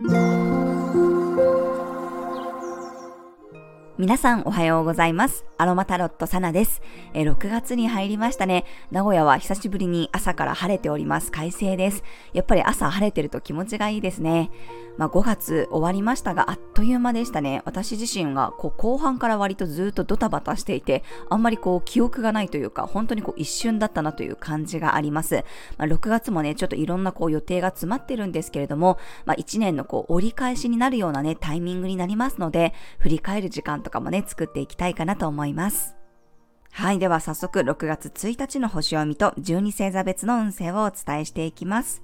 you 皆さんおはようございます。アロマタロットサナです。え6月に入りましたね。名古屋は久しぶりに朝から晴れております。快晴です。やっぱり朝晴れてると気持ちがいいですね。まあ、5月終わりましたが、あっという間でしたね。私自身がこう後半から割とずっとドタバタしていて、あんまりこう記憶がないというか、本当にこう一瞬だったなという感じがあります。まあ、6月もね、ちょっといろんなこう予定が詰まってるんですけれども、まあ、1年のこう折り返しになるようなね、タイミングになりますので、振り返る時間とかもね、作っていきたいかなと思います。はい。では早速6月1日の星読みと12星座別の運勢をお伝えしていきます。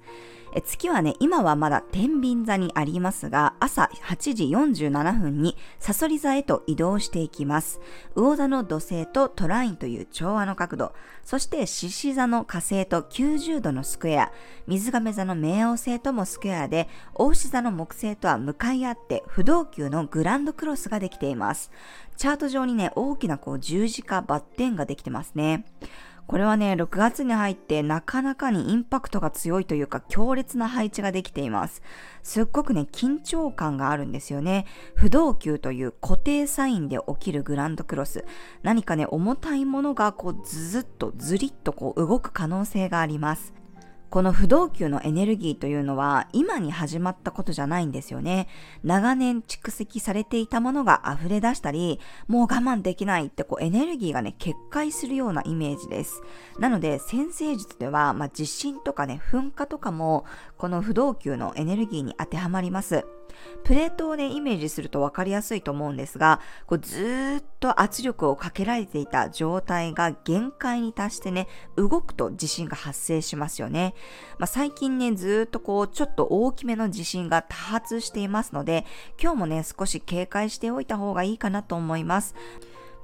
え月はね、今はまだ天秤座にありますが、朝8時47分にサソリ座へと移動していきます。魚座の土星とトラインという調和の角度、そして獅子座の火星と90度のスクエア、水亀座の冥王星ともスクエアで、大牛座の木星とは向かい合って不動級のグランドクロスができています。チャート上にね、大きなこう十字架バッテンができてますね。これはね、6月に入ってなかなかにインパクトが強いというか強烈な配置ができています。すっごくね、緊張感があるんですよね。不動級という固定サインで起きるグランドクロス。何かね、重たいものがこうズズッとズリッとこう動く可能性があります。この不動級のエネルギーというのは今に始まったことじゃないんですよね。長年蓄積されていたものが溢れ出したり、もう我慢できないってこうエネルギーがね、決壊するようなイメージです。なので、先生術では、まあ、地震とかね、噴火とかも、この不動級のエネルギーに当てはまります。プレートをね、イメージすると分かりやすいと思うんですが、こうずっと圧力をかけられていた状態が限界に達してね、動くと地震が発生しますよねまあ、最近ね、ずっとこう、ちょっと大きめの地震が多発していますので、今日もね、少し警戒しておいた方がいいかなと思います。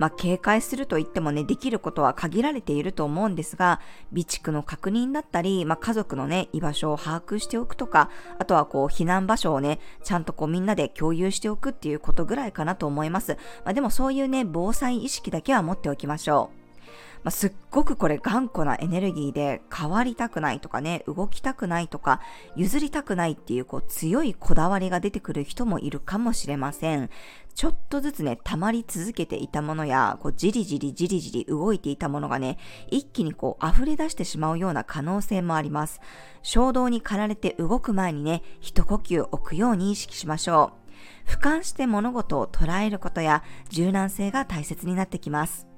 まあ、警戒すると言ってもね、できることは限られていると思うんですが、備蓄の確認だったり、まあ、家族のね、居場所を把握しておくとか、あとはこう、避難場所をね、ちゃんとこう、みんなで共有しておくっていうことぐらいかなと思います。まあ、でもそういうね、防災意識だけは持っておきましょう。まあ、すっごくこれ頑固なエネルギーで変わりたくないとかね、動きたくないとか、譲りたくないっていうこう強いこだわりが出てくる人もいるかもしれません。ちょっとずつね、溜まり続けていたものや、こうじりじりじりじり動いていたものがね、一気にこう溢れ出してしまうような可能性もあります。衝動に駆られて動く前にね、一呼吸置くように意識しましょう。俯瞰して物事を捉えることや柔軟性が大切になってきます。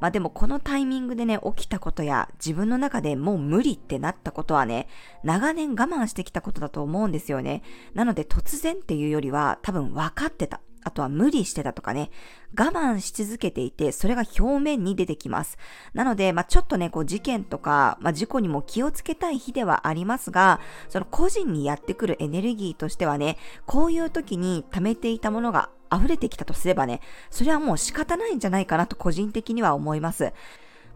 まあでもこのタイミングでね、起きたことや自分の中でもう無理ってなったことはね、長年我慢してきたことだと思うんですよね。なので突然っていうよりは多分分かってた。あとは無理してたとかね、我慢し続けていて、それが表面に出てきます。なので、まあ、ちょっとね、こう事件とか、まあ、事故にも気をつけたい日ではありますが、その個人にやってくるエネルギーとしてはね、こういう時に溜めていたものが溢れてきたとすればね、それはもう仕方ないんじゃないかなと個人的には思います。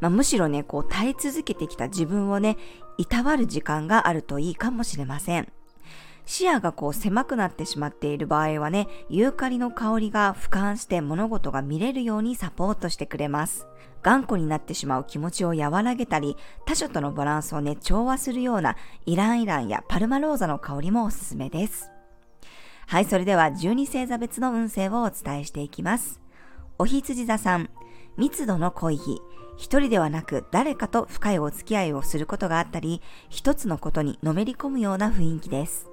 まあ、むしろね、こう耐え続けてきた自分をね、いたわる時間があるといいかもしれません。視野がこう狭くなってしまっている場合はね、ユーカリの香りが俯瞰して物事が見れるようにサポートしてくれます。頑固になってしまう気持ちを和らげたり、他者とのバランスをね、調和するようなイランイランやパルマローザの香りもおすすめです。はい、それでは12星座別の運勢をお伝えしていきます。おひつじ座さん、密度の濃い日、一人ではなく誰かと深いお付き合いをすることがあったり、一つのことにのめり込むような雰囲気です。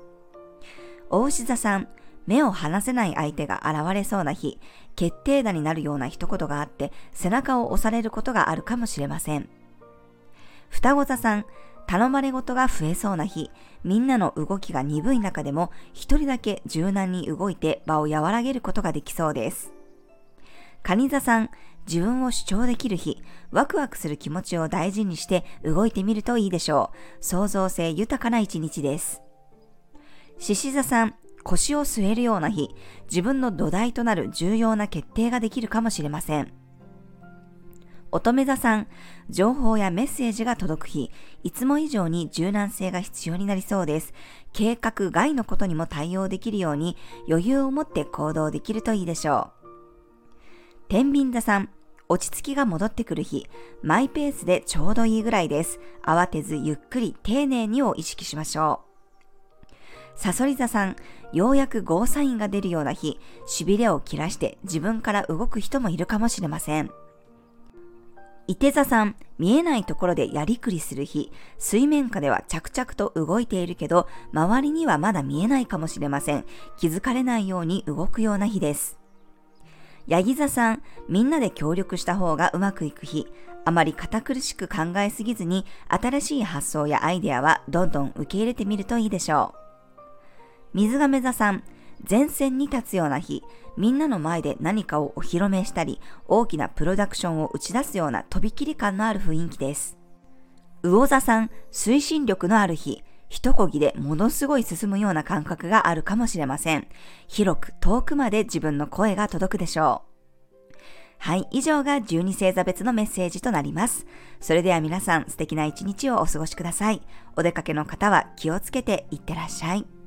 大牛座さん、目を離せない相手が現れそうな日、決定打になるような一言があって背中を押されることがあるかもしれません。双子座さん、頼まれ事が増えそうな日、みんなの動きが鈍い中でも一人だけ柔軟に動いて場を和らげることができそうです。蟹座さん、自分を主張できる日、ワクワクする気持ちを大事にして動いてみるといいでしょう。創造性豊かな一日です。獅子座さん、腰を据えるような日、自分の土台となる重要な決定ができるかもしれません。乙女座さん、情報やメッセージが届く日、いつも以上に柔軟性が必要になりそうです。計画外のことにも対応できるように余裕を持って行動できるといいでしょう。天秤座さん、落ち着きが戻ってくる日、マイペースでちょうどいいぐらいです。慌てずゆっくり丁寧にを意識しましょう。サソリ座さん、ようやくゴーサインが出るような日、痺れを切らして自分から動く人もいるかもしれません。伊手座さん、見えないところでやりくりする日、水面下では着々と動いているけど、周りにはまだ見えないかもしれません。気づかれないように動くような日です。ヤギ座さん、みんなで協力した方がうまくいく日、あまり堅苦しく考えすぎずに、新しい発想やアイデアはどんどん受け入れてみるといいでしょう。水亀座さん、前線に立つような日、みんなの前で何かをお披露目したり、大きなプロダクションを打ち出すようなとびきり感のある雰囲気です。魚座さん、推進力のある日、一漕ぎでものすごい進むような感覚があるかもしれません。広く遠くまで自分の声が届くでしょう。はい、以上が12星座別のメッセージとなります。それでは皆さん素敵な一日をお過ごしください。お出かけの方は気をつけていってらっしゃい。